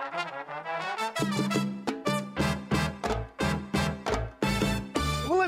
Well,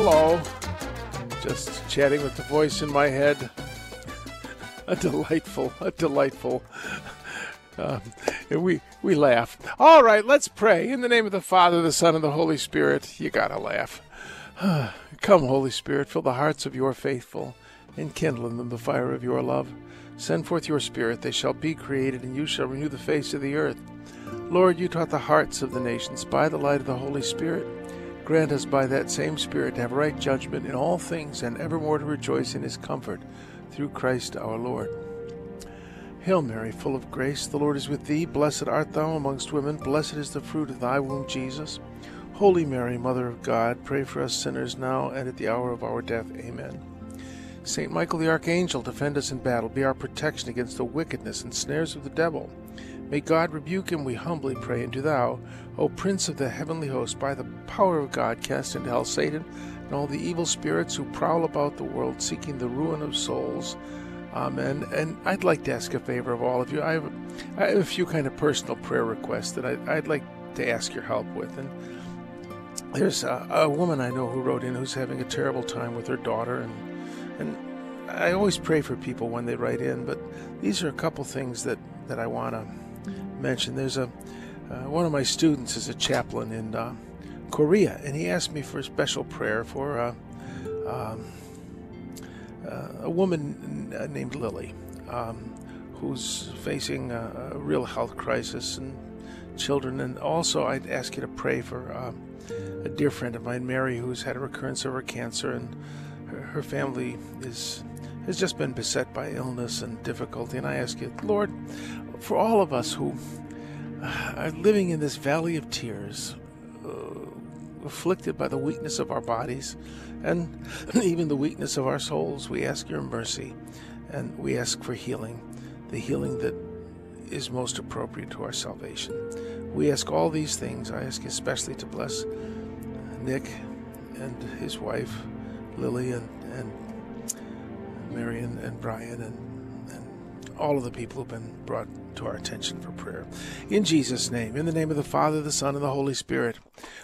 Hello. Just chatting with the voice in my head. A delightful, a delightful. Um, and we we laugh. All right, let's pray in the name of the Father, the Son, and the Holy Spirit. You gotta laugh. Come, Holy Spirit, fill the hearts of your faithful, and kindle in them the fire of your love. Send forth your Spirit; they shall be created, and you shall renew the face of the earth. Lord, you taught the hearts of the nations by the light of the Holy Spirit. Grant us by that same Spirit to have right judgment in all things and evermore to rejoice in his comfort through Christ our Lord. Hail Mary, full of grace, the Lord is with thee. Blessed art thou amongst women, blessed is the fruit of thy womb, Jesus. Holy Mary, Mother of God, pray for us sinners now and at the hour of our death. Amen. Saint Michael the Archangel, defend us in battle, be our protection against the wickedness and snares of the devil. May God rebuke him, we humbly pray, and do thou, O Prince of the heavenly host, by the power of God, cast into hell Satan and all the evil spirits who prowl about the world seeking the ruin of souls. Amen. And I'd like to ask a favor of all of you. I have, I have a few kind of personal prayer requests that I, I'd like to ask your help with. And there's a, a woman I know who wrote in who's having a terrible time with her daughter, and and I always pray for people when they write in, but these are a couple things that that I want to mention. There's a uh, one of my students is a chaplain in uh, Korea, and he asked me for a special prayer for uh, um, uh, a woman n- named Lily, um, who's facing a, a real health crisis and children. And also, I'd ask you to pray for uh, a dear friend of mine, Mary, who's had a recurrence of her cancer, and her, her family is has just been beset by illness and difficulty. And I ask you, Lord, for all of us who are living in this valley of tears, uh, afflicted by the weakness of our bodies and even the weakness of our souls, we ask your mercy and we ask for healing, the healing that is most appropriate to our salvation. We ask all these things. I ask especially to bless Nick and his wife, Lily, and, and Marion and Brian, and, and all of the people who've been brought to our attention for prayer. In Jesus' name, in the name of the Father, the Son, and the Holy Spirit.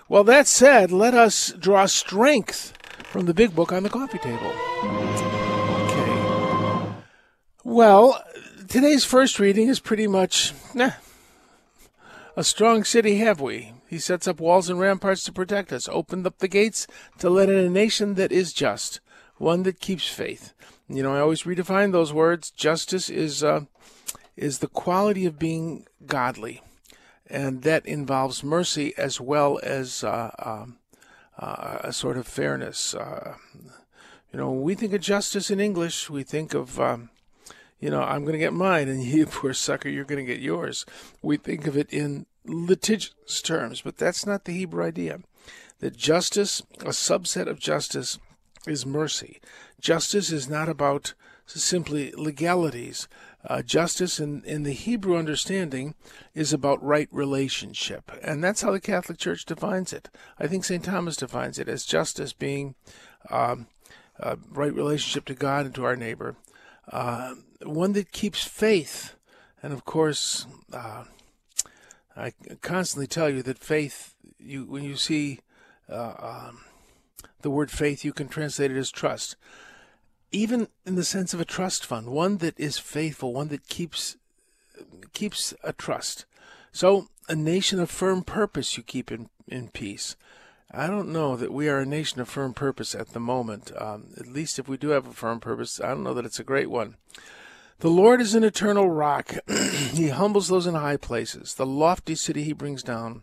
Well, that said, let us draw strength from the big book on the coffee table. Okay. Well, today's first reading is pretty much a strong city have we. He sets up walls and ramparts to protect us, opened up the gates to let in a nation that is just, one that keeps faith. You know, I always redefine those words. Justice is uh, is the quality of being godly, and that involves mercy as well as uh, um, uh, a sort of fairness. Uh, you know, when we think of justice in English, we think of um, you know, I'm going to get mine, and you poor sucker, you're going to get yours. We think of it in litigious terms, but that's not the Hebrew idea. That justice, a subset of justice, is mercy. Justice is not about simply legalities. Uh, justice in, in the Hebrew understanding is about right relationship. And that's how the Catholic Church defines it. I think St. Thomas defines it as justice being um, a right relationship to God and to our neighbor, uh, one that keeps faith. And of course, uh, I constantly tell you that faith, you when you see uh, um, the word faith, you can translate it as trust. Even in the sense of a trust fund, one that is faithful, one that keeps keeps a trust. So, a nation of firm purpose you keep in, in peace. I don't know that we are a nation of firm purpose at the moment. Um, at least if we do have a firm purpose, I don't know that it's a great one. The Lord is an eternal rock. he humbles those in high places. The lofty city he brings down.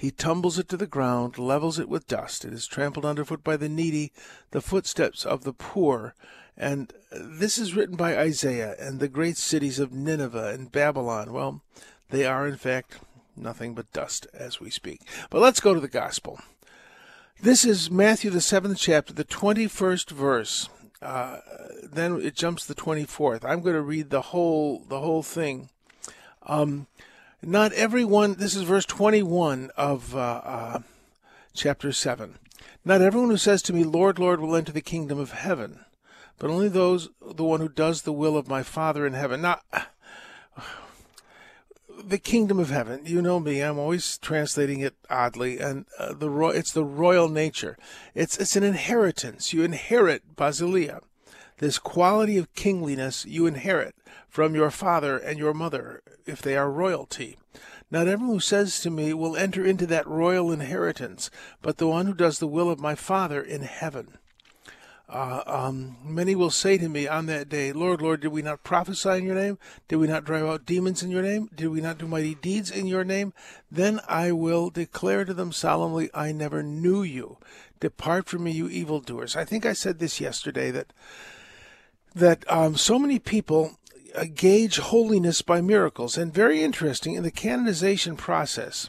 He tumbles it to the ground, levels it with dust. It is trampled underfoot by the needy, the footsteps of the poor, And this is written by Isaiah and the great cities of Nineveh and Babylon. Well, they are, in fact, nothing but dust as we speak. But let's go to the gospel. This is Matthew, the seventh chapter, the 21st verse. Uh, then it jumps the 24th. I'm going to read the whole the whole thing. Um, not everyone. This is verse 21 of uh, uh, chapter 7. Not everyone who says to me, Lord, Lord, will enter the kingdom of heaven, but only those the one who does the will of my Father in heaven. Now, the kingdom of heaven. You know me; I'm always translating it oddly, and uh, the ro- it's the royal nature. It's it's an inheritance. You inherit basileia, this quality of kingliness. You inherit from your father and your mother if they are royalty. Not everyone who says to me will enter into that royal inheritance, but the one who does the will of my Father in heaven. Uh, um, many will say to me on that day, Lord, Lord, did we not prophesy in your name? Did we not drive out demons in your name? Did we not do mighty deeds in your name? Then I will declare to them solemnly, I never knew you. Depart from me, you evildoers. I think I said this yesterday that that um, so many people uh, gauge holiness by miracles, and very interesting in the canonization process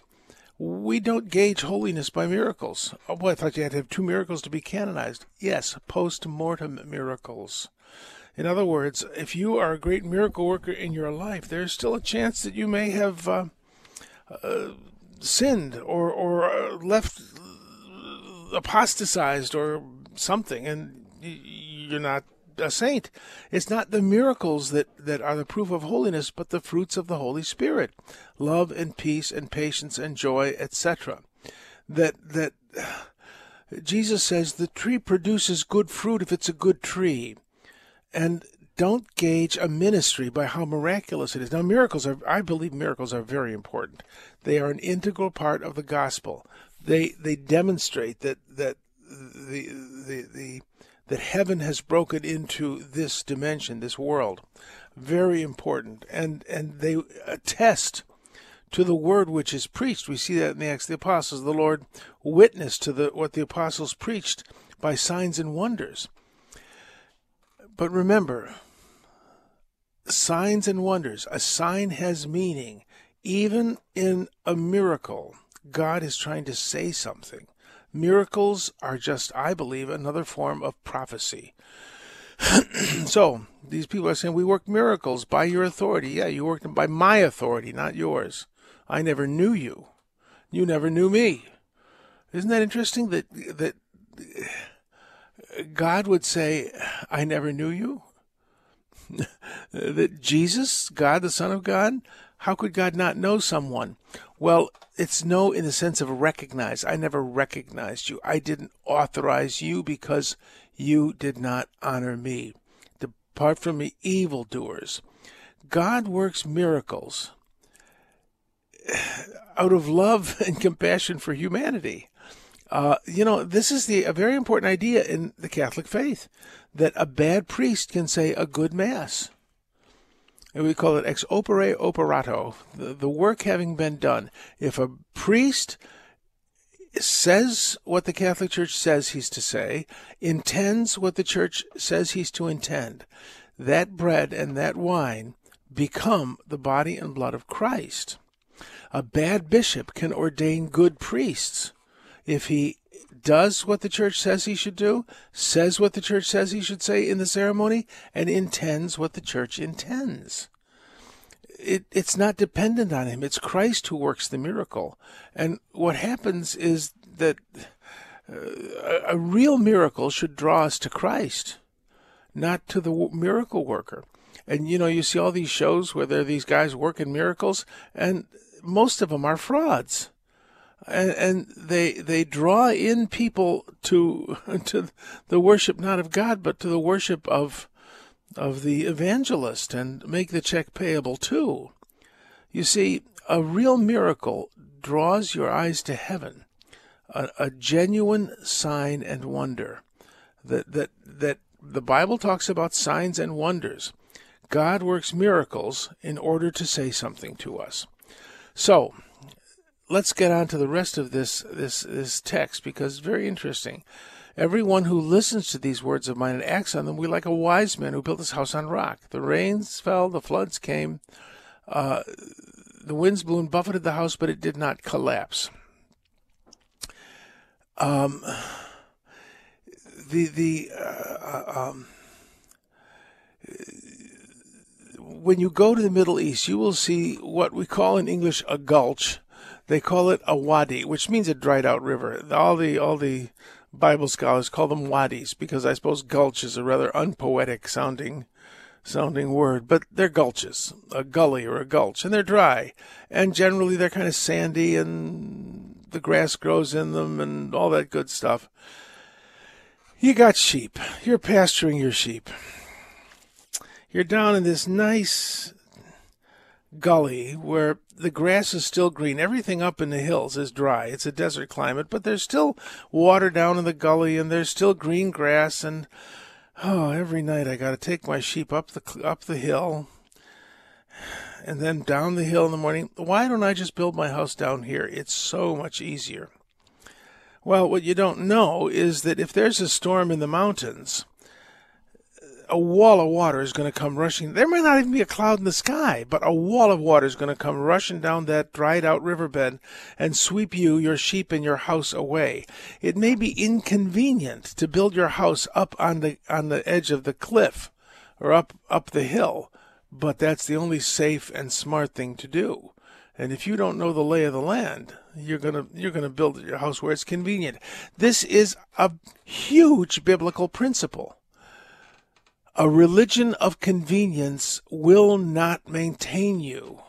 we don't gauge holiness by miracles. Oh, boy, I thought you had to have two miracles to be canonized. Yes, post mortem miracles. In other words, if you are a great miracle worker in your life, there's still a chance that you may have uh, uh, sinned or or uh, left apostatized or something, and you're not a saint. It's not the miracles that, that are the proof of holiness, but the fruits of the Holy Spirit love and peace and patience and joy, etc. That, that Jesus says the tree produces good fruit if it's a good tree. And don't gauge a ministry by how miraculous it is. Now, miracles are, I believe miracles are very important. They are an integral part of the gospel. They, they demonstrate that, that the, the, the, that heaven has broken into this dimension, this world. Very important. And, and they attest to the word which is preached. We see that in the Acts of the Apostles. The Lord witnessed to the, what the apostles preached by signs and wonders. But remember, signs and wonders, a sign has meaning. Even in a miracle, God is trying to say something. Miracles are just, I believe, another form of prophecy. so these people are saying we work miracles by your authority. Yeah, you worked them by my authority, not yours. I never knew you. You never knew me. Isn't that interesting that that God would say, I never knew you? that Jesus, God the Son of God, how could God not know someone? Well, it's no in the sense of recognize. I never recognized you. I didn't authorize you because you did not honor me. Depart from me, evildoers. God works miracles out of love and compassion for humanity. Uh, you know, this is the a very important idea in the Catholic faith that a bad priest can say a good mass and we call it ex opere operato, the, the work having been done. If a priest says what the Catholic Church says he's to say, intends what the Church says he's to intend, that bread and that wine become the body and blood of Christ. A bad bishop can ordain good priests if he does what the church says he should do, says what the church says he should say in the ceremony, and intends what the church intends. It, it's not dependent on him. It's Christ who works the miracle. And what happens is that uh, a real miracle should draw us to Christ, not to the miracle worker. And you know, you see all these shows where there are these guys working miracles, and most of them are frauds and, and they they draw in people to to the worship not of God but to the worship of of the evangelist and make the check payable too. You see, a real miracle draws your eyes to heaven, a, a genuine sign and wonder. That that that the Bible talks about signs and wonders. God works miracles in order to say something to us. So, let's get on to the rest of this this this text because it's very interesting. Everyone who listens to these words of mine and acts on them be like a wise man who built his house on rock. The rains fell, the floods came, uh, the winds blew and buffeted the house, but it did not collapse. Um, the the uh, um, when you go to the Middle East, you will see what we call in English a gulch. They call it a wadi, which means a dried out river. All the all the Bible scholars call them wadis because I suppose gulch is a rather unpoetic sounding sounding word, but they're gulches, a gully or a gulch, and they're dry, and generally they're kind of sandy, and the grass grows in them, and all that good stuff. You got sheep. You're pasturing your sheep. You're down in this nice gully where the grass is still green. Everything up in the hills is dry. It's a desert climate, but there's still water down in the gully and there's still green grass and oh, every night I got to take my sheep up the up the hill and then down the hill in the morning. Why don't I just build my house down here? It's so much easier. Well, what you don't know is that if there's a storm in the mountains, a wall of water is going to come rushing. There may not even be a cloud in the sky, but a wall of water is going to come rushing down that dried out riverbed and sweep you, your sheep, and your house away. It may be inconvenient to build your house up on the on the edge of the cliff or up up the hill, but that's the only safe and smart thing to do. And if you don't know the lay of the land, you're gonna you're gonna build your house where it's convenient. This is a huge biblical principle. A religion of convenience will not maintain you.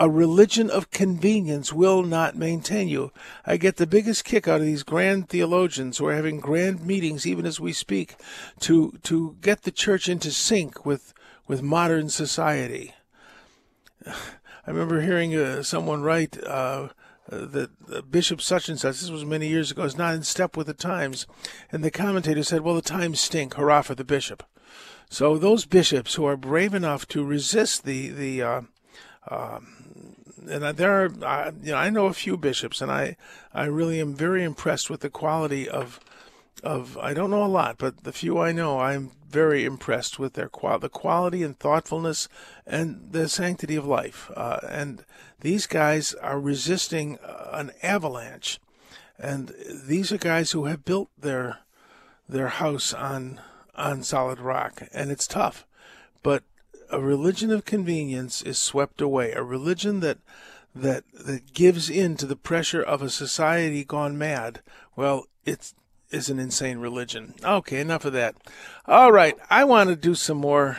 A religion of convenience will not maintain you. I get the biggest kick out of these grand theologians who are having grand meetings, even as we speak, to to get the church into sync with with modern society. I remember hearing uh, someone write uh, that uh, Bishop such and such, this was many years ago, is not in step with the times. And the commentator said, Well, the times stink. Hurrah for the bishop. So those bishops who are brave enough to resist the the uh, um, and there are uh, you know I know a few bishops and I I really am very impressed with the quality of of I don't know a lot but the few I know I'm very impressed with their qual the quality and thoughtfulness and the sanctity of life. Uh, and these guys are resisting an avalanche. And these are guys who have built their their house on on solid rock, and it's tough. But a religion of convenience is swept away. A religion that that that gives in to the pressure of a society gone mad. Well, it's is an insane religion. Okay, enough of that. All right, I want to do some more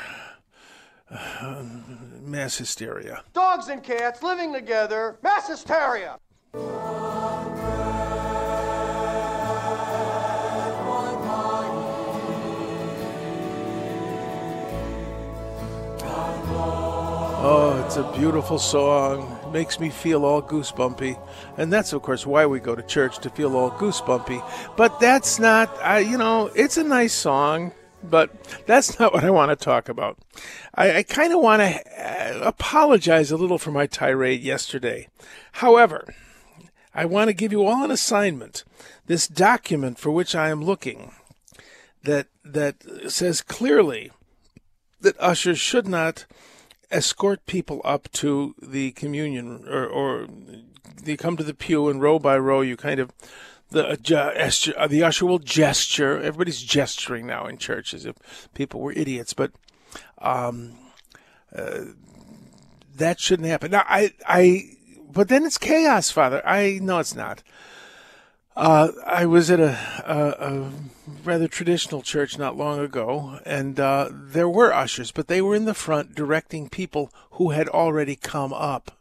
uh, mass hysteria. Dogs and cats living together, mass hysteria. Oh, it's a beautiful song. It makes me feel all goosebumpy. And that's, of course, why we go to church, to feel all goosebumpy. But that's not, I, you know, it's a nice song, but that's not what I want to talk about. I, I kind of want to uh, apologize a little for my tirade yesterday. However, I want to give you all an assignment. This document for which I am looking that that says clearly that ushers should not escort people up to the communion, or, or you come to the pew and row by row, you kind of the uh, the usher will gesture. Everybody's gesturing now in churches. If people were idiots, but um, uh, that shouldn't happen. Now, I, I, but then it's chaos, Father. I know it's not. Uh, I was at a, a, a, rather traditional church not long ago, and uh, there were ushers, but they were in the front directing people who had already come up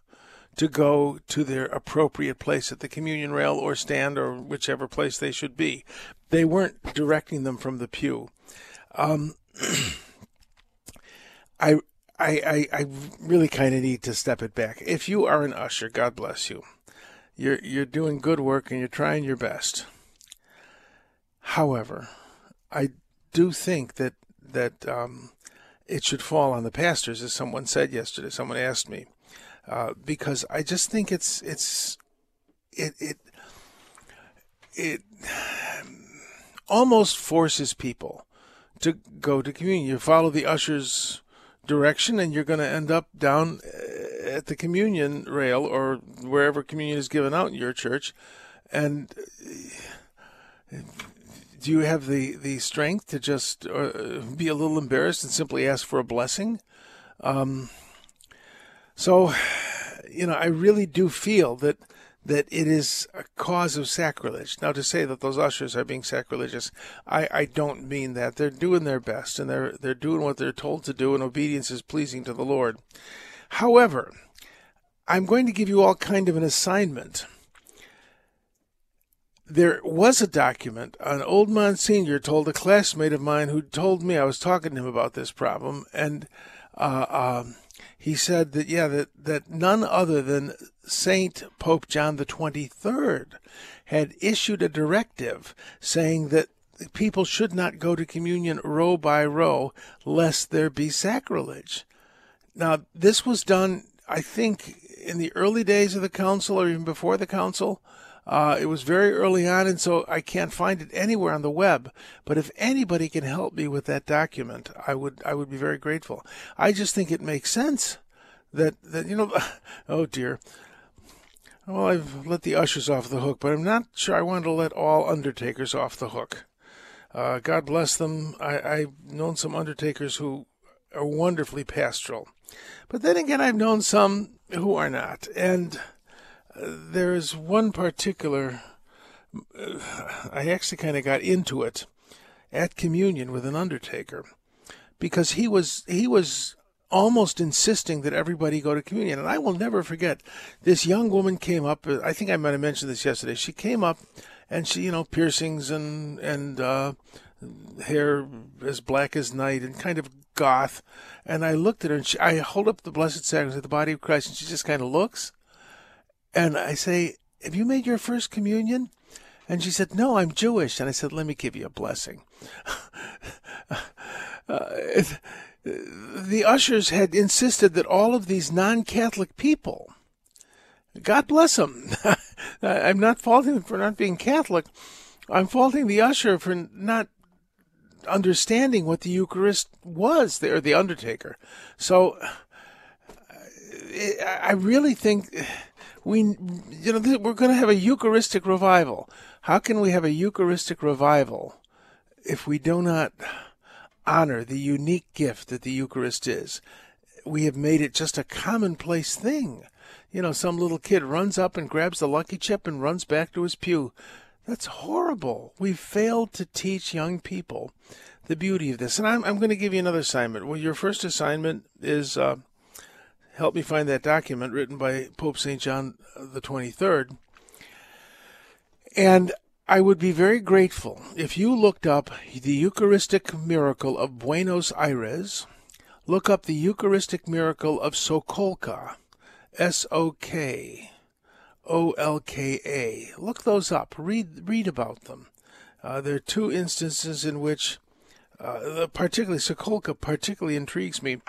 to go to their appropriate place at the communion rail or stand or whichever place they should be. They weren't directing them from the pew. Um, I, I, I really kind of need to step it back. If you are an usher, God bless you you're you're doing good work and you're trying your best. However, I do think that that um, it should fall on the pastors, as someone said yesterday. Someone asked me uh, because I just think it's it's it it it almost forces people to go to communion. You follow the usher's direction, and you're going to end up down at the communion rail or wherever communion is given out in your church. And do you have the, the strength to just uh, be a little embarrassed and simply ask for a blessing? Um, so, you know, I really do feel that that it is a cause of sacrilege. Now, to say that those ushers are being sacrilegious, I, I don't mean that. They're doing their best and they're they're doing what they're told to do, and obedience is pleasing to the Lord. However, I'm going to give you all kind of an assignment. There was a document an old Monsignor told a classmate of mine who told me I was talking to him about this problem, and uh, um, he said that yeah that that none other than Saint Pope John the Twenty Third had issued a directive saying that people should not go to communion row by row lest there be sacrilege. Now this was done, I think, in the early days of the council or even before the council. Uh, it was very early on, and so I can't find it anywhere on the web. But if anybody can help me with that document, I would I would be very grateful. I just think it makes sense that that you know, oh dear. Well, I've let the ushers off the hook, but I'm not sure I want to let all undertakers off the hook. Uh, God bless them. I, I've known some undertakers who are wonderfully pastoral, but then again, I've known some who are not, and there's one particular. Uh, I actually kind of got into it at communion with an undertaker because he was he was almost insisting that everybody go to communion. And I will never forget this young woman came up. Uh, I think I might have mentioned this yesterday. She came up and she, you know, piercings and and uh, hair as black as night and kind of goth. And I looked at her and she, I hold up the Blessed Sacrament of the Body of Christ, and she just kind of looks. And I say, Have you made your first communion? And she said, No, I'm Jewish. And I said, Let me give you a blessing. uh, the ushers had insisted that all of these non Catholic people, God bless them, I'm not faulting them for not being Catholic. I'm faulting the usher for not understanding what the Eucharist was, there, the undertaker. So I really think we, you know, we're going to have a Eucharistic revival. How can we have a Eucharistic revival if we do not honor the unique gift that the Eucharist is? We have made it just a commonplace thing. You know, some little kid runs up and grabs the lucky chip and runs back to his pew. That's horrible. We've failed to teach young people the beauty of this. And I'm, I'm going to give you another assignment. Well, your first assignment is uh, help me find that document written by Pope St. John the 23rd. And I would be very grateful if you looked up the Eucharistic miracle of Buenos Aires, look up the Eucharistic miracle of Sokolka, S O K O L K A. Look those up. Read read about them. Uh, there are two instances in which uh, particularly Sokolka particularly intrigues me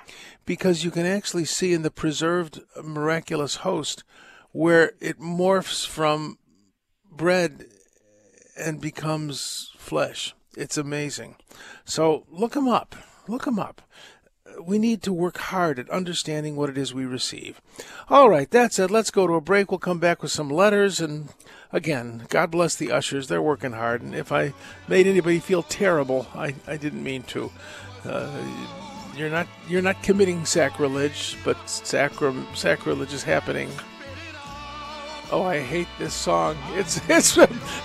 because you can actually see in the preserved miraculous host where it morphs from bread and becomes flesh. It's amazing. So look them up. Look them up. We need to work hard at understanding what it is we receive. All right, that's it. Let's go to a break. We'll come back with some letters and again, God bless the ushers. They're working hard. And if I made anybody feel terrible, I, I didn't mean to. Uh, you're not you're not committing sacrilege, but sacri- sacrilege is happening. Oh, I hate this song. It's it's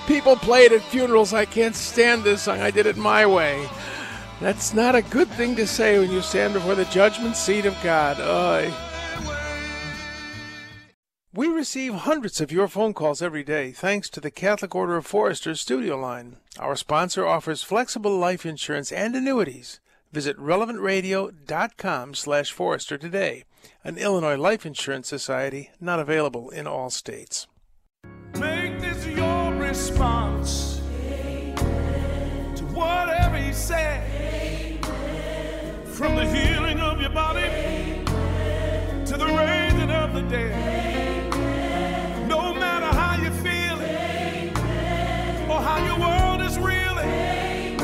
people play it at funerals. I can't stand this song. I did it my way. That's not a good thing to say when you stand before the judgment seat of God. Oh, we receive hundreds of your phone calls every day thanks to the Catholic Order of Foresters studio line. Our sponsor offers flexible life insurance and annuities. Visit relevantradio.com slash forester today. An Illinois Life Insurance Society not available in all states. Make this your response Amen. to he say Amen. From the healing of your body Amen. to the raising of the dead. Amen. No matter how you feel or how your world is reeling,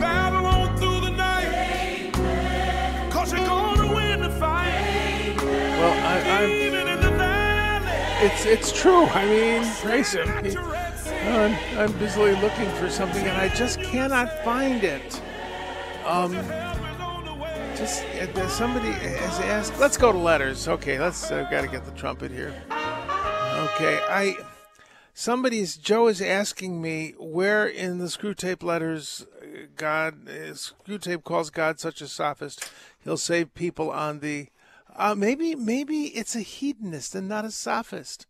battle on through the night. Cause you're gonna win the fight. Well, I, I, it's, it's true. I mean, praise him. I'm, I'm busily looking for something and I just cannot find it. Um, just uh, somebody has asked. Let's go to letters. Okay, let's. I've got to get the trumpet here. Okay, I. Somebody's Joe is asking me where in the Screwtape letters uh, God uh, Screwtape calls God such a sophist. He'll save people on the. Uh, maybe maybe it's a hedonist and not a sophist.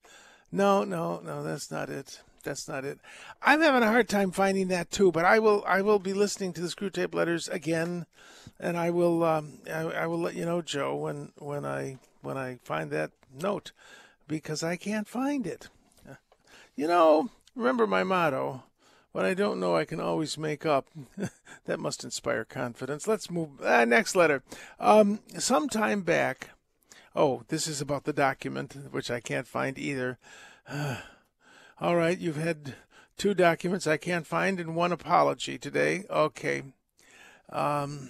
No, no, no, that's not it. That's not it. I'm having a hard time finding that too, but I will I will be listening to the Screwtape letters again, and I will um, I, I will let you know, Joe, when when I when I find that note, because I can't find it. You know, remember my motto. What I don't know, I can always make up. that must inspire confidence. Let's move. Uh, next letter. Um, some time back. Oh, this is about the document, which I can't find either. All right, you've had two documents I can't find and one apology today. Okay. Um,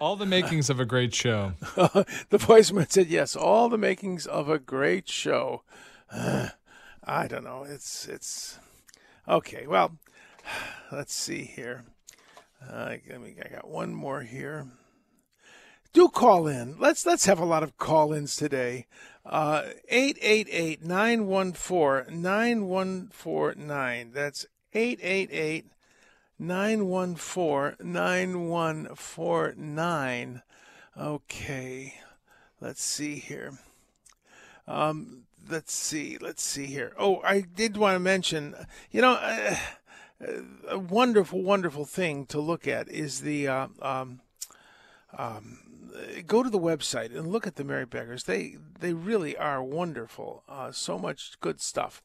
All the makings of a great show. the voiceman said yes. All the makings of a great show. Uh, I don't know. It's it's okay. Well, let's see here. Uh, I mean, I got one more here. Do call in. Let's let's have a lot of call-ins today. Uh, 888-914-9149. That's 888-914-9149. Okay. Let's see here. Um, let's see. Let's see here. Oh, I did want to mention, you know, uh, a wonderful, wonderful thing to look at is the uh, um, um, go to the website and look at the Mary Beggars. They they really are wonderful. Uh, so much good stuff.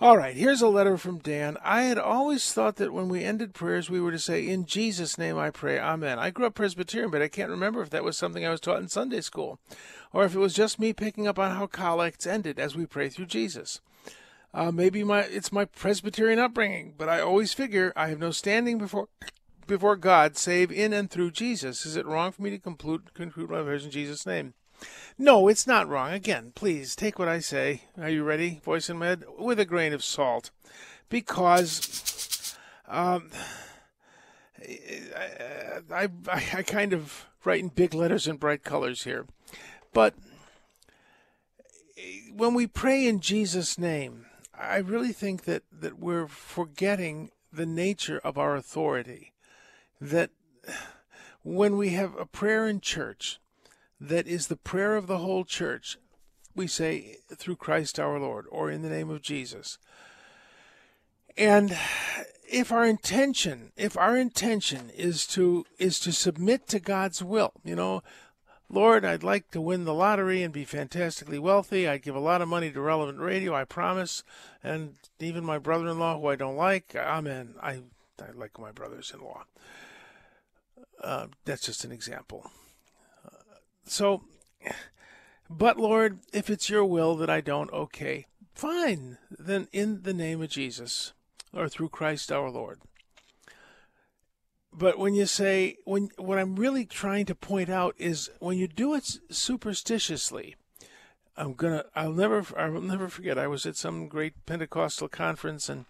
All right, here's a letter from Dan. I had always thought that when we ended prayers, we were to say, In Jesus' name I pray, Amen. I grew up Presbyterian, but I can't remember if that was something I was taught in Sunday school, or if it was just me picking up on how collects ended as we pray through Jesus. Uh, maybe my it's my Presbyterian upbringing, but I always figure I have no standing before before God save in and through Jesus. Is it wrong for me to conclude conclude my prayers in Jesus' name? No, it's not wrong. Again, please take what I say. Are you ready? Voice in my head with a grain of salt, because um, I, I, I kind of write in big letters and bright colors here, but when we pray in Jesus' name, I really think that that we're forgetting the nature of our authority. That when we have a prayer in church that is the prayer of the whole church, we say through Christ our Lord or in the name of Jesus. And if our intention, if our intention is to is to submit to God's will, you know, Lord, I'd like to win the lottery and be fantastically wealthy. I'd give a lot of money to relevant radio, I promise. And even my brother-in-law, who I don't like, amen. I I like my brothers-in-law. Uh, that's just an example. So, but Lord, if it's your will that I don't, okay, fine. Then in the name of Jesus or through Christ our Lord. But when you say, when what I'm really trying to point out is when you do it superstitiously, I'm gonna, I'll never, I'll never forget. I was at some great Pentecostal conference and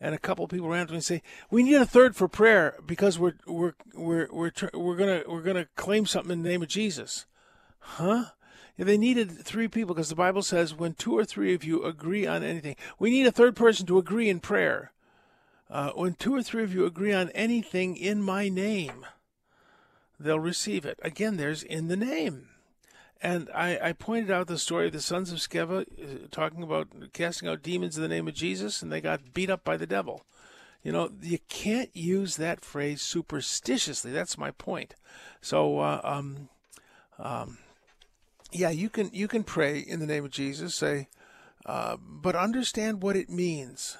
and a couple of people ran to me and say, "We need a third for prayer because we're we're we're we're we're gonna we're gonna claim something in the name of Jesus." Huh? They needed three people because the Bible says, "When two or three of you agree on anything, we need a third person to agree in prayer." Uh, when two or three of you agree on anything in my name, they'll receive it. Again, there's in the name. And I, I, pointed out the story of the sons of Sceva uh, talking about casting out demons in the name of Jesus, and they got beat up by the devil. You know, you can't use that phrase superstitiously. That's my point. So, uh, um, um, yeah, you can you can pray in the name of Jesus, say, uh, but understand what it means.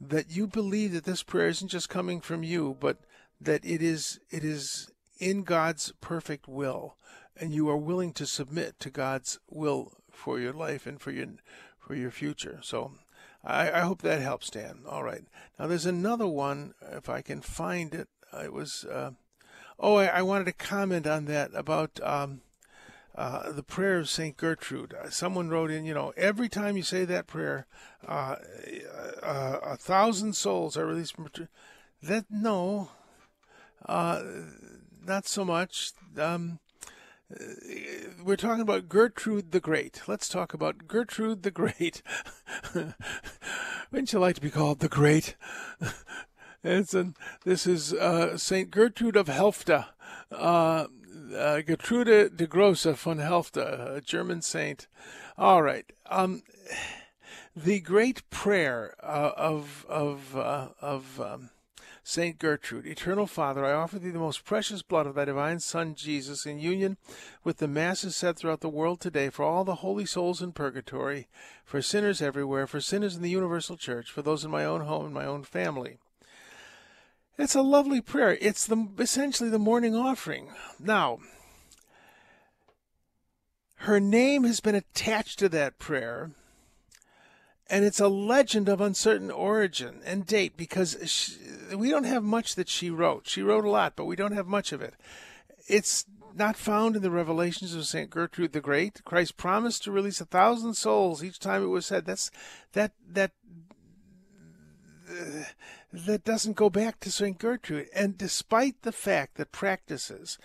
That you believe that this prayer isn't just coming from you, but that it is it is in God's perfect will and you are willing to submit to God's will for your life and for your for your future. So I, I hope that helps, Dan. All right. Now there's another one, if I can find it. It was uh, oh, I, I, wanted to comment on that about um, uh, the prayer of Saint Gertrude. Uh, someone wrote in, you know, every time you say that prayer, uh, uh, a thousand souls are released from that. No, uh, not so much. Um, we're talking about Gertrude the Great. Let's talk about Gertrude the Great. Wouldn't you like to be called the Great? it's an, this is uh, Saint Gertrude of Helfta. Uh, uh, Gertrude de Grosse von Helfta, a German saint. All right. Um, the great prayer uh, of of uh, of um, Saint Gertrude, Eternal Father, I offer thee the most precious blood of thy divine Son Jesus in union with the masses said throughout the world today for all the holy souls in purgatory, for sinners everywhere, for sinners in the universal church, for those in my own home and my own family. It's a lovely prayer. It's the essentially the morning offering. Now, her name has been attached to that prayer, and it's a legend of uncertain origin and date because she, we don't have much that she wrote. She wrote a lot, but we don't have much of it. It's not found in the revelations of Saint Gertrude the Great. Christ promised to release a thousand souls each time it was said. That's that that uh, that doesn't go back to St. Gertrude. And despite the fact that practices,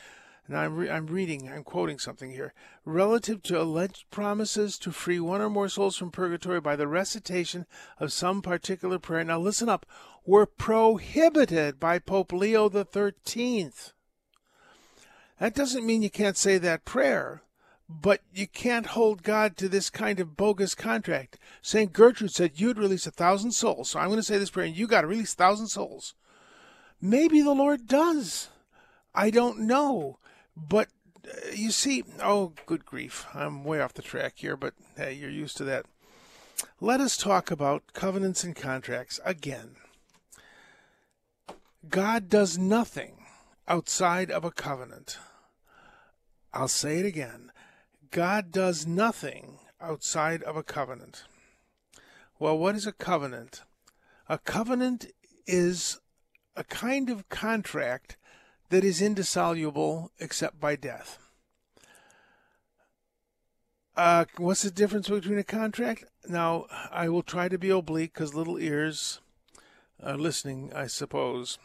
and I'm, re- I'm reading, I'm quoting something here, relative to alleged promises to free one or more souls from purgatory by the recitation of some particular prayer. Now listen up, were prohibited by Pope Leo the Thirteenth. That doesn't mean you can't say that prayer. But you can't hold God to this kind of bogus contract. St. Gertrude said you'd release a thousand souls. So I'm going to say this prayer, and you got to release a thousand souls. Maybe the Lord does. I don't know. But uh, you see, oh, good grief. I'm way off the track here, but hey, you're used to that. Let us talk about covenants and contracts again. God does nothing outside of a covenant. I'll say it again. God does nothing outside of a covenant. Well, what is a covenant? A covenant is a kind of contract that is indissoluble except by death. Uh, what's the difference between a contract? Now, I will try to be oblique because little ears are listening, I suppose.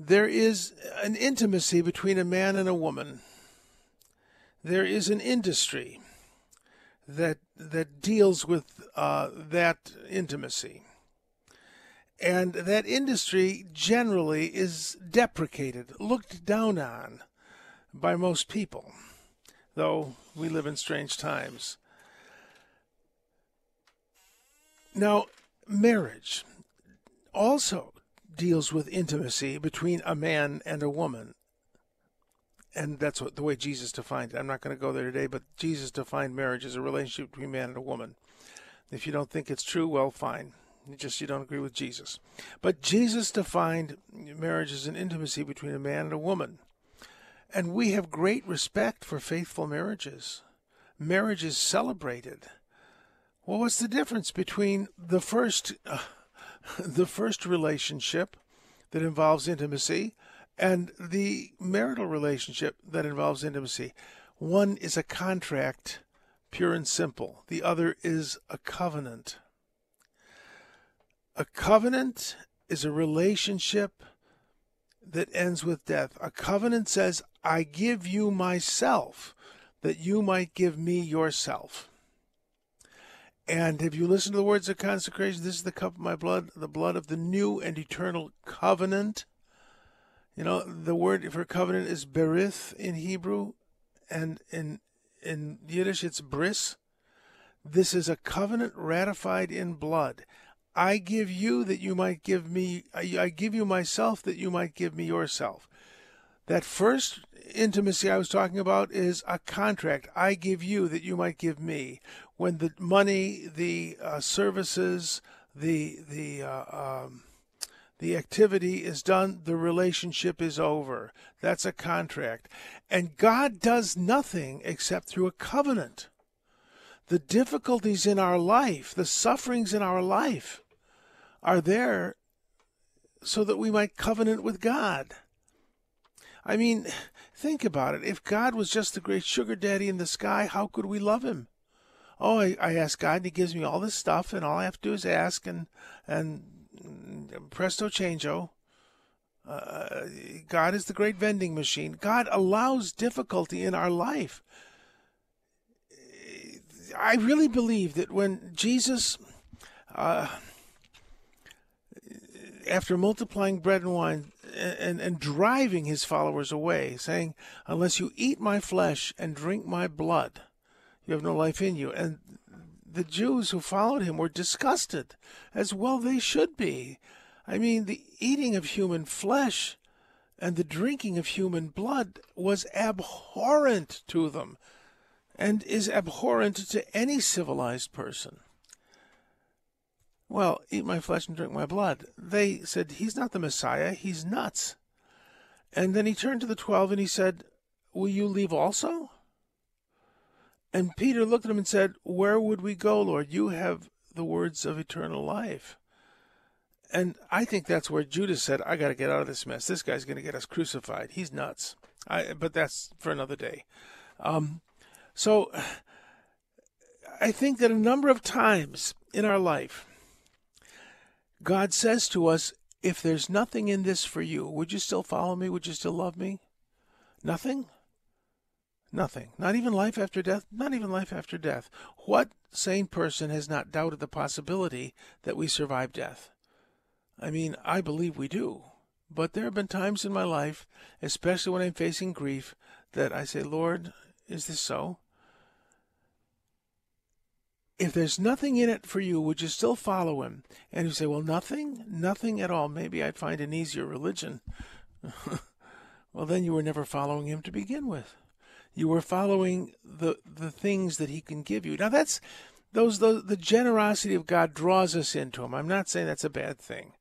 There is an intimacy between a man and a woman there is an industry that that deals with uh, that intimacy, and that industry generally is deprecated, looked down on by most people, though we live in strange times. Now, marriage also deals with intimacy between a man and a woman and that's what the way Jesus defined it. I'm not going to go there today, but Jesus defined marriage as a relationship between a man and a woman. If you don't think it's true, well, fine. You just you don't agree with Jesus. But Jesus defined marriage as an intimacy between a man and a woman. And we have great respect for faithful marriages. Marriage is celebrated. Well, what's the difference between the first uh, the first relationship that involves intimacy and the marital relationship that involves intimacy. One is a contract, pure and simple, the other is a covenant. A covenant is a relationship that ends with death. A covenant says, I give you myself that you might give me yourself. And if you listen to the words of consecration, this is the cup of my blood, the blood of the new and eternal covenant you know, the word for covenant is berith in Hebrew, and in in Yiddish it's bris. This is a covenant ratified in blood. I give you that you might give me. I give you myself that you might give me yourself. That first intimacy I was talking about is a contract. I give you that you might give me. When the money, the uh, services, the the uh, um, the activity is done, the relationship is over. That's a contract. And God does nothing except through a covenant. The difficulties in our life, the sufferings in our life, are there so that we might covenant with God. I mean, Think about it. If God was just the great sugar daddy in the sky, how could we love him? Oh, I, I ask God, and He gives me all this stuff, and all I have to do is ask, and and presto changeo. Uh, God is the great vending machine. God allows difficulty in our life. I really believe that when Jesus, uh, after multiplying bread and wine and, and, driving his followers away, saying, Unless you eat my flesh and drink my blood, you have no life in you. And the Jews who followed him were disgusted, as well they should be. I mean, the eating of human flesh and the drinking of human blood was abhorrent to them and is abhorrent to any civilized person. Well, eat my flesh and drink my blood. They said, He's not the Messiah, he's nuts. And then he turned to the twelve and he said, Will you leave also? And Peter looked at him and said, Where would we go, Lord? You have the words of eternal life. And I think that's where Judas said, I got to get out of this mess. This guy's going to get us crucified. He's nuts. I, but that's for another day. Um, so I think that a number of times in our life, God says to us, If there's nothing in this for you, would you still follow me? Would you still love me? Nothing? Nothing. Not even life after death. Not even life after death. What sane person has not doubted the possibility that we survive death? I mean, I believe we do. But there have been times in my life, especially when I'm facing grief, that I say, Lord, is this so? If there's nothing in it for you, would you still follow him? And you say, Well, nothing? Nothing at all. Maybe I'd find an easier religion. well, then you were never following him to begin with you were following the the things that he can give you. Now that's those the, the generosity of God draws us into him. I'm not saying that's a bad thing.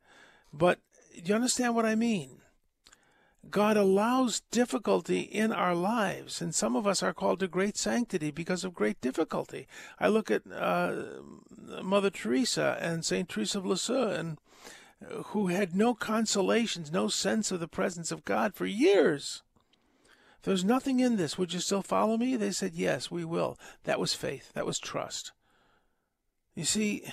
But do you understand what I mean? God allows difficulty in our lives, and some of us are called to great sanctity because of great difficulty. I look at uh, Mother Teresa and Saint Teresa of Lisieux, and uh, who had no consolations, no sense of the presence of God for years. There's nothing in this, would you still follow me? They said, Yes, we will. That was faith. That was trust. You see,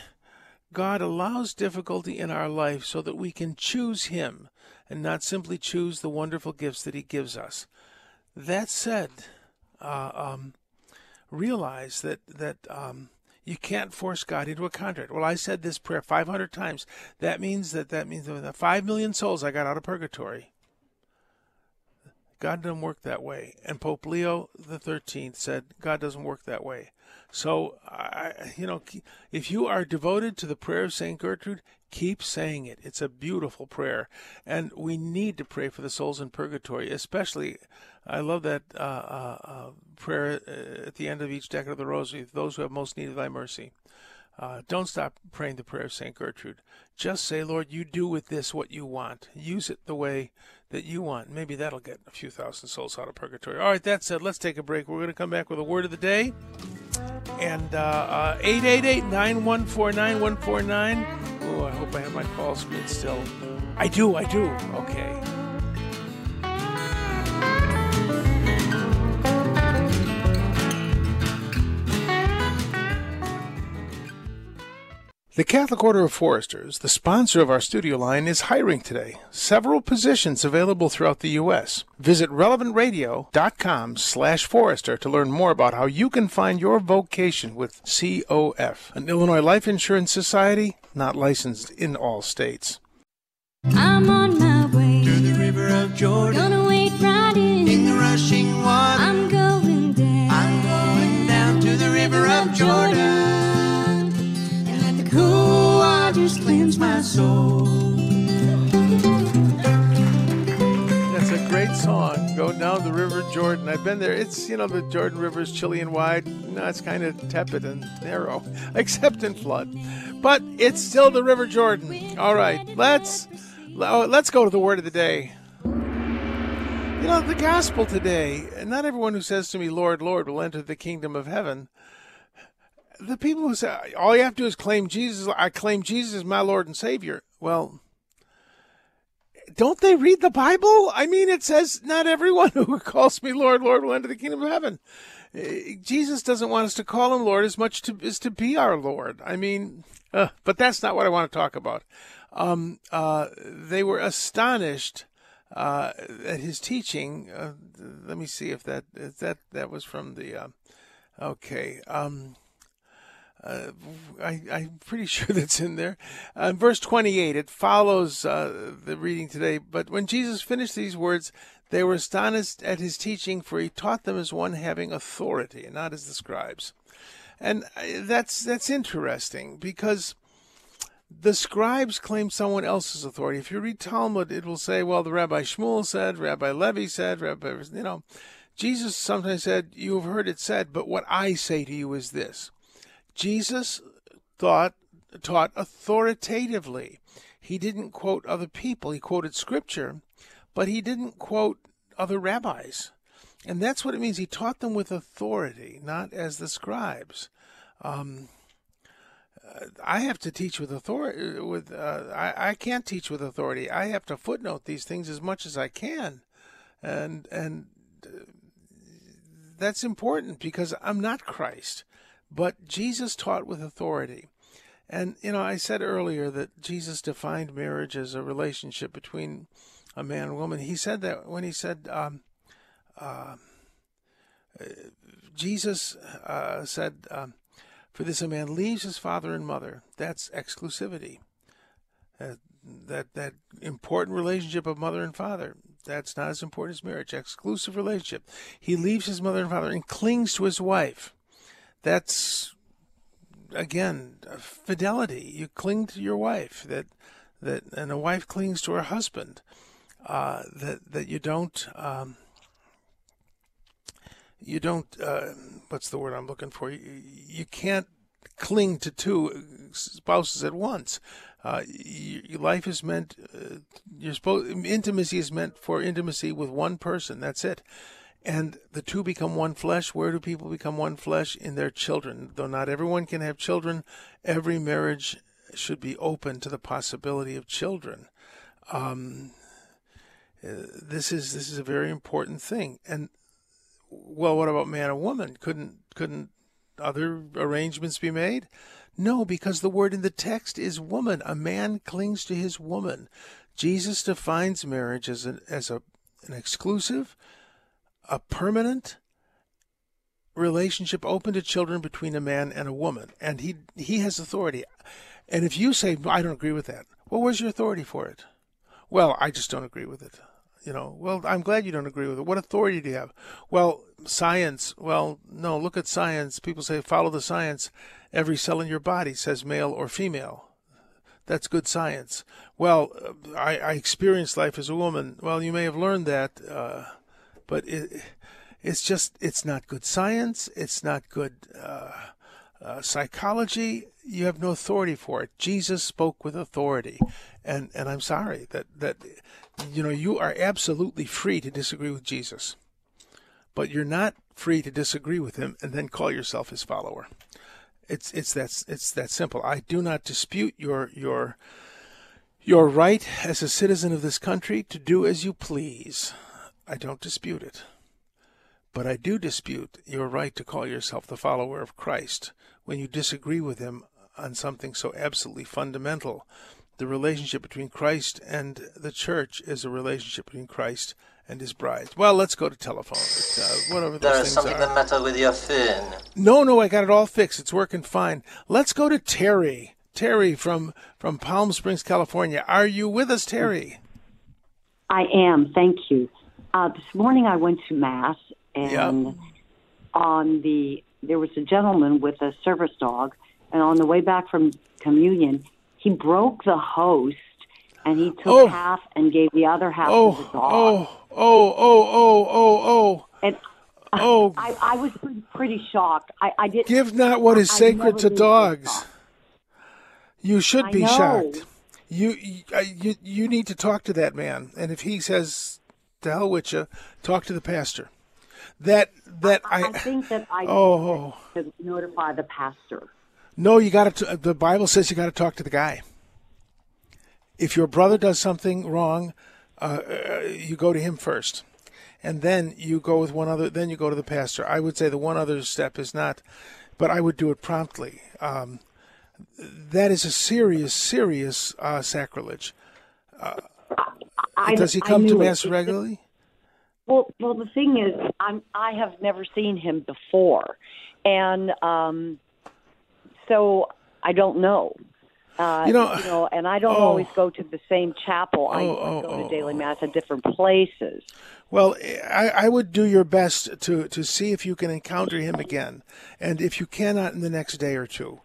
God allows difficulty in our life so that we can choose Him and not simply choose the wonderful gifts that He gives us. That said, uh, um, realize that that um, you can't force God into a contract. Well, I said this prayer 500 times. That means that that means that the five million souls I got out of purgatory. God doesn't work that way. And Pope Leo the Thirteenth said God doesn't work that way. So, I, you know, if you are devoted to the prayer of Saint Gertrude, keep saying it. It's a beautiful prayer, and we need to pray for the souls in purgatory. Especially, I love that uh, uh, uh, prayer uh, at the end of each decade of the Rosary: "Those who have most need of Thy mercy." Uh, don't stop praying the prayer of St. Gertrude. Just say, Lord, you do with this what you want. Use it the way that you want. Maybe that'll get a few thousand souls out of purgatory. All right, that said, let's take a break. We're going to come back with a word of the day. And uh, 888 914 9149. Oh, I hope I have my call screen still. I do, I do. Okay. The Catholic Order of Foresters, the sponsor of our studio line, is hiring today. Several positions available throughout the U.S. Visit relevantradio.com slash forester to learn more about how you can find your vocation with COF, an Illinois Life Insurance Society not licensed in all states. I'm on my way to the river of Jordan. Gonna wait right in, in the rushing water. I'm going down. I'm going down to the river of Jordan cool waters cleanse my soul. That's a great song. Go down the River Jordan. I've been there. It's, you know, the Jordan River is chilly and wide. No, it's kind of tepid and narrow, except in flood. But it's still the River Jordan. All right, let's uh, let's go to the word of the day. You know, the gospel today, not everyone who says to me, Lord, Lord, will enter the kingdom of heaven the people who say all you have to do is claim Jesus. I claim Jesus as my Lord and Savior. Well, don't they read the Bible? I mean, it says, "Not everyone who calls me Lord, Lord, will enter the kingdom of heaven." Uh, Jesus doesn't want us to call him Lord as much to, as to be our Lord. I mean, uh, but that's not what I want to talk about. Um, uh, they were astonished uh, at his teaching. Uh, let me see if that if that that was from the. Uh, okay. Um, uh, I, I'm pretty sure that's in there. Uh, verse 28, it follows uh, the reading today. But when Jesus finished these words, they were astonished at his teaching, for he taught them as one having authority, and not as the scribes. And uh, that's that's interesting because the scribes claim someone else's authority. If you read Talmud, it will say, "Well, the Rabbi Shmuel said, Rabbi Levi said, Rabbi," you know. Jesus sometimes said, "You have heard it said, but what I say to you is this." Jesus thought taught authoritatively. He didn't quote other people. He quoted scripture, but he didn't quote other rabbis. And that's what it means. He taught them with authority, not as the scribes. Um, I have to teach with authority. With uh, I, I can't teach with authority. I have to footnote these things as much as I can, and and uh, that's important because I'm not Christ. But Jesus taught with authority. And, you know, I said earlier that Jesus defined marriage as a relationship between a man and woman. He said that when he said, um, uh, Jesus uh, said, um, For this a man leaves his father and mother. That's exclusivity. Uh, that, that important relationship of mother and father. That's not as important as marriage. Exclusive relationship. He leaves his mother and father and clings to his wife that's again fidelity. You cling to your wife. That that and a wife clings to her husband. Uh, that that you don't um, you don't uh, what's the word I'm looking for? You, you can't cling to two spouses at once. Uh, your life is meant. Uh, you're supposed intimacy is meant for intimacy with one person. That's it and the two become one flesh. Where do people become one flesh? In their children. Though not everyone can have children, every marriage should be open to the possibility of children. Um, uh, this is this is a very important thing. And well, what about man and woman? Couldn't couldn't other arrangements be made? No, because the word in the text is woman. A man clings to his woman. Jesus defines marriage as an as a an exclusive a permanent relationship open to children between a man and a woman, and he he has authority. And if you say I don't agree with that, well, where's your authority for it? Well, I just don't agree with it. You know, well, I'm glad you don't agree with it. What authority do you have? Well, science. Well, no, look at science. People say follow the science. Every cell in your body says male or female. That's good science. Well, I, I experienced life as a woman. Well, you may have learned that. Uh, but it, it's just it's not good science. It's not good uh, uh, psychology. You have no authority for it. Jesus spoke with authority, and and I'm sorry that that you know you are absolutely free to disagree with Jesus, but you're not free to disagree with him and then call yourself his follower. It's it's that it's that simple. I do not dispute your your your right as a citizen of this country to do as you please. I don't dispute it. But I do dispute your right to call yourself the follower of Christ when you disagree with him on something so absolutely fundamental. The relationship between Christ and the church is a relationship between Christ and his bride. Well, let's go to telephone. Uh, whatever there those is something are. the matter with your phone. No, no, I got it all fixed. It's working fine. Let's go to Terry. Terry from from Palm Springs, California. Are you with us, Terry? I am. Thank you. Uh, this morning I went to mass, and on the there was a gentleman with a service dog, and on the way back from communion, he broke the host, and he took Oh. half and gave the other half Oh, to the dog. oh, oh, oh, oh, oh, oh. And Oh. I, I was pretty, pretty shocked. I, I did Give not what is I- sacred to dogs. You should be shocked. You, you you need to talk to that man, and if he says to hell with you, talk to the pastor. That that I, I think that I oh to notify the pastor. no, you got to. The Bible says you got to talk to the guy. If your brother does something wrong, uh, uh, you go to him first, and then you go with one other. Then you go to the pastor. I would say the one other step is not, but I would do it promptly. Um, that is a serious, serious uh, sacrilege. Uh, I, does he come to knew it. mass regularly? Well, well, the thing is, I'm I have never seen him before, and um, so I don't know. Uh, You know- and I don't oh. always go to the same chapel. I, Oh, I oh, go oh, to daily mass at different places. Well, I, I would do your best to, to see if you can encounter him again, and if you cannot in the next day or two.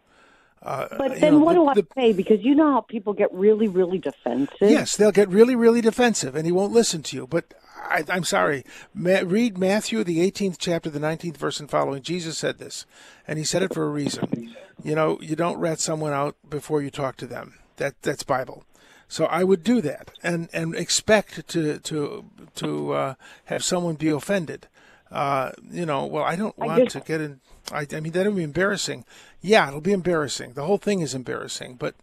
Uh, But you then, know, what the- do I say? Because you know how people get really, really defensive. Yes, they'll get really, really defensive, and he won't listen to you. But I, I'm sorry. Ma- read Matthew, the 18th chapter, the 19th verse and following. Jesus said this, and he said it for a reason. You know, you don't rat someone out before you talk to them. That that's Bible. So I would do that, and and expect to to to uh, have someone be offended. Uh, you know, well, I don't I want just- to get in. I, I mean, that'll be embarrassing. Yeah, it'll be embarrassing. The whole thing is embarrassing. But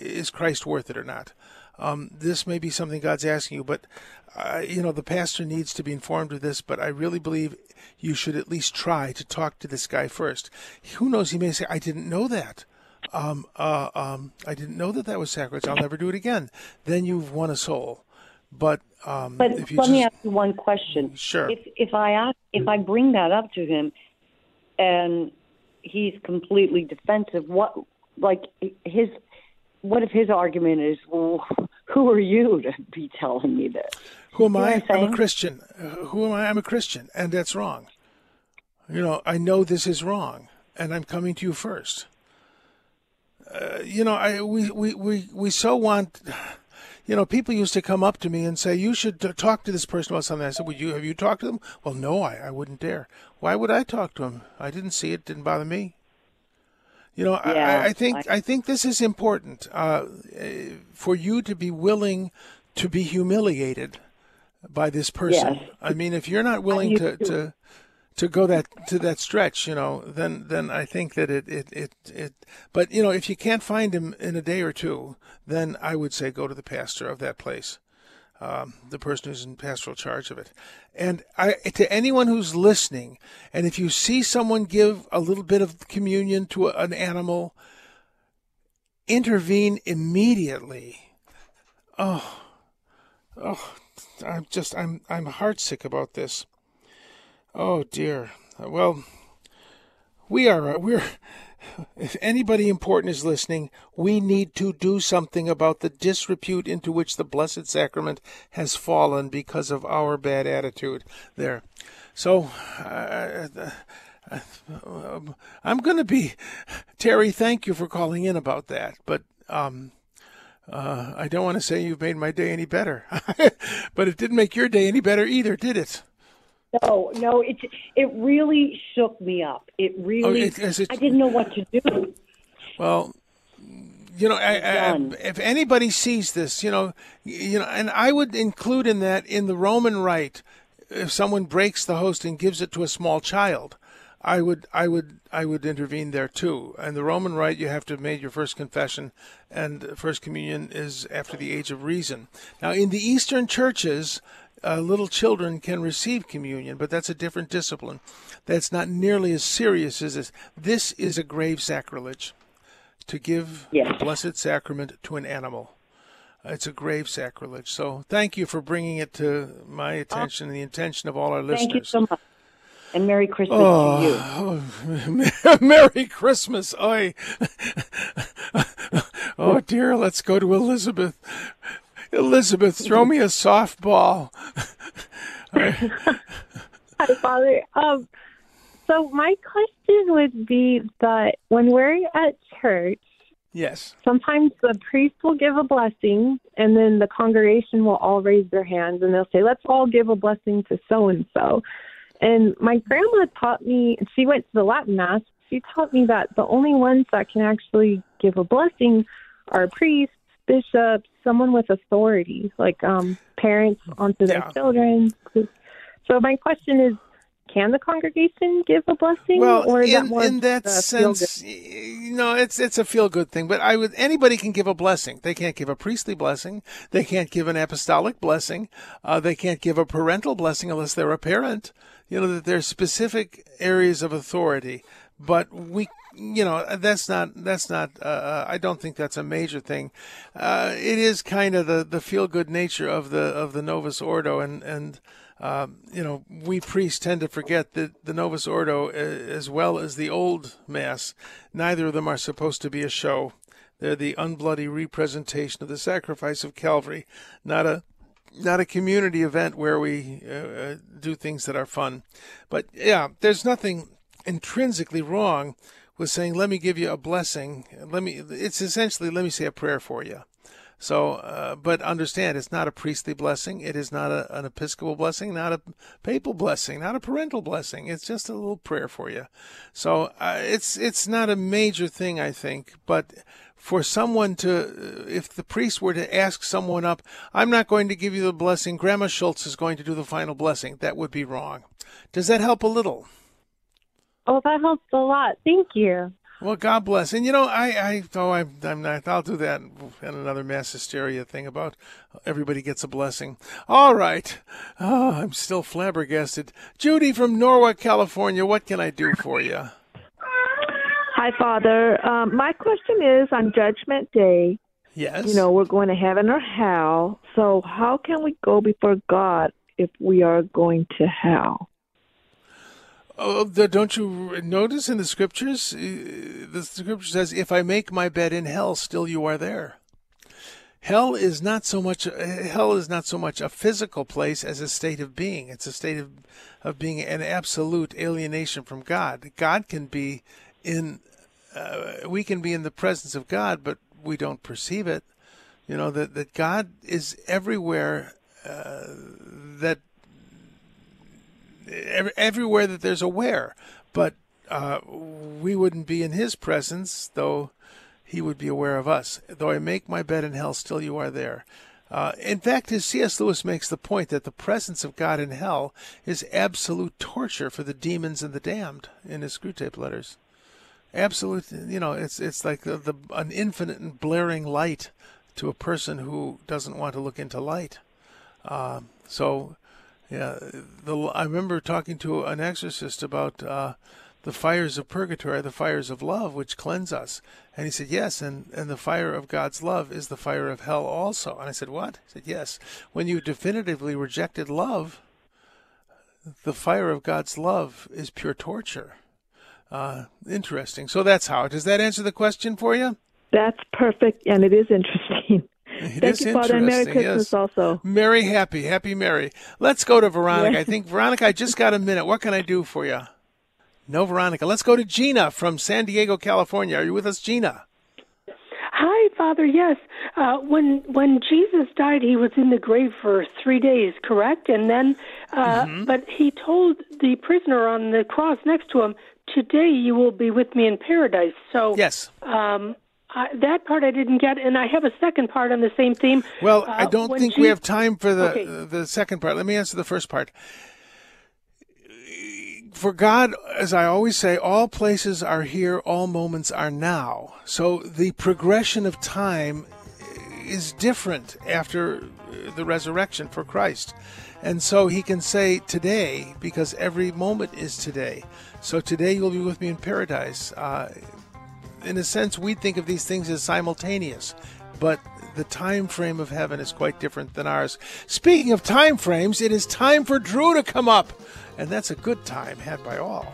is Christ worth it or not? Um, this may be something God's asking you, but uh, you know the pastor needs to be informed of this. But I really believe you should at least try to talk to this guy first. Who knows? He may say, "I didn't know that. Um, uh, um, I didn't know that that was sacrilege. I'll never do it again." Then you've won a soul. But um, But if you let me ask you one question. Sure. If if I ask if I bring that up to him, and he's completely defensive, what like his what if his argument is, well, who are you to be telling me this? Who am You I? I'm I'm a? Christian. Uh, who am I? I'm a Christian, and that's wrong. You know, I know this is wrong, and I'm coming to you first. Uh, you know, I we, we, we, we so want. You know, people used to come up to me and say, "You should t- talk to this person about something." I said, "Would you have you talked to them?" Well, no, I, I wouldn't dare. Why would I talk to him? I didn't see it. Didn't bother me. You know, I- Yeah, I, I think I, think this is important uh, eh, for you to be willing to be humiliated by this person. Yes. I mean, if you're not willing to, to- to go that to that stretch, you know, then then I think that it it, it it but you know, if you can't find him in a day or two, then I would say go to the pastor of that place. Um, the person who's in pastoral charge of it. And I, to anyone who's listening, and if you see someone give a little bit of communion to an animal, intervene immediately. Oh, oh, I'm just, I'm, I'm heartsick about this. Oh dear. Well, we are, we're, if anybody important is listening, we need to do something about the disrepute into which the Blessed Sacrament has fallen because of our bad attitude there. So, uh, uh, I'm going to be, Terry, thank you for calling in about that, but, um, uh, I don't want to say you've made my day any better, but it didn't make your day any better either, did it? No, no, it it really shook me up. It oh, really, Oh, it- it- I didn't know what to do. Well, you know, I, I, if anybody sees this, you know, you know, and I would include in that in the Roman rite, if someone breaks the host and gives it to a small child, I would, I would, I would intervene there too. And the Roman rite, you have to have made your first confession, and first communion is after the age of reason. Now, in the Eastern churches. Uh, little children can receive communion, but that's a different discipline. That's not nearly as serious as this. This is a grave sacrilege to give Yes. the Blessed Sacrament to an animal. It's a grave sacrilege. So thank you for bringing it to my attention and the attention of all our listeners. Thank you so much, and Merry Christmas to you. Oh, Merry Christmas. Oi. oh, dear. Let's go to Elizabeth. Elizabeth, throw me a softball. Hi, Father. Um, so my question would be that when we're at church, Yes. sometimes the priest will give a blessing, and then the congregation will all raise their hands and they'll say, "Let's all give a blessing to so and so." And my grandma taught me. She went to the Latin mass. She taught me that the only ones that can actually give a blessing are priests, bishops, someone with authority, like um, parents onto their Yeah. children. So my question is, can the congregation give a blessing, Well, or is in, more in that just a feel-good- sense, y- no, it's it's a feel good thing. But I would anybody can give a blessing. They can't give a priestly blessing. They can't give an apostolic blessing. Uh, they can't give a parental blessing unless they're a parent. You know that there's specific areas of authority. But we, you know, that's not that's not. Uh, I don't think that's a major thing. Uh, it is kind of the the feel good nature of the of the Novus Ordo and and. Um, you know, we priests tend to forget that the Novus Ordo, uh, as well as the old Mass, neither of them are supposed to be a show. They're the unbloody representation of the sacrifice of Calvary, not a not a community event where we uh, uh, do things that are fun. But yeah, there's nothing intrinsically wrong with saying, "Let me give you a blessing." Let me. It's essentially, let me say a prayer for you. So, uh, but understand, it's not a priestly blessing. It is not a, an episcopal blessing, not a papal blessing, not a parental blessing. It's just a little prayer for you. So, uh, it's it's not a major thing, I think. But for someone to, if the priest were to ask someone up, I'm not going to give you the blessing. Grandma Schultz is going to do the final blessing. That would be wrong. Does that help a little? Oh, that helps a lot. Thank you. Well, God bless. And you know, I, I, oh, I'm, I'm not. I'll do that in another mass hysteria thing about everybody gets a blessing. All right. Oh, I'm still flabbergasted. Judy from Norwalk, California. What can I do for you? Hi, Father. Um, my question is on Judgment Day. Yes. You know, we're going to heaven or hell. So, how can we go before God if we are going to hell? Oh, don't you notice in the scriptures? uh, The scripture says, "If I make my bed in hell, still you are there." Hell is not so much uh, hell is not so much a physical place as a state of being. It's a state of of being an absolute alienation from God. God can be in uh, we can be in the presence of God, but we don't perceive it. You know that that God is everywhere. Uh, that ev- everywhere that there's a where, but uh, we wouldn't be in His presence, though He would be aware of us. Though I make my bed in hell, still you are there. Uh, in fact, as C.S. Lewis makes the point that the presence of God in hell is absolute torture for the demons and the damned in his Screwtape letters. Absolute, you know, it's it's like the, the an infinite and blaring light to a person who doesn't want to look into light. Uh, so, yeah, the I remember talking to an exorcist about uh, the fires of purgatory, the fires of love, which cleanse us, and he said yes, and and the fire of God's love is the fire of hell also. And I said what? He said yes. When you definitively rejected love, the fire of God's love is pure torture. Uh, interesting. So that's how. Does that answer the question for you? That's perfect, and it is interesting. It Thank is you, Father, and Merry Christmas yes. also. Merry, happy, happy, merry. Let's go to Veronica. Yeah. I think, Veronica, I just got a minute. What can I do for you? No, Veronica. Let's go to Gina from San Diego, California. Are you with us, Gina? Hi, Father. Yes, uh, when when Jesus died, he was in the grave for three days, correct? And then, uh, Mm-hmm. but he told the prisoner on the cross next to him, "Today you will be with me in paradise." So yes, um, I, that part I didn't get, and I have a second part on the same theme. Well, I Uh, don't when think we have time for the Okay. the second part. Let me answer the first part. For God, as I always say, all places are here, all moments are now. So the progression of time is different after the resurrection for Christ. And so he can say today because every moment is today. So today you'll be with me in paradise. Uh, in a sense, we think of these things as simultaneous, but the time frame of heaven is quite different than ours. Speaking of time frames, it is time for Drew to come up, and that's a good time had by all.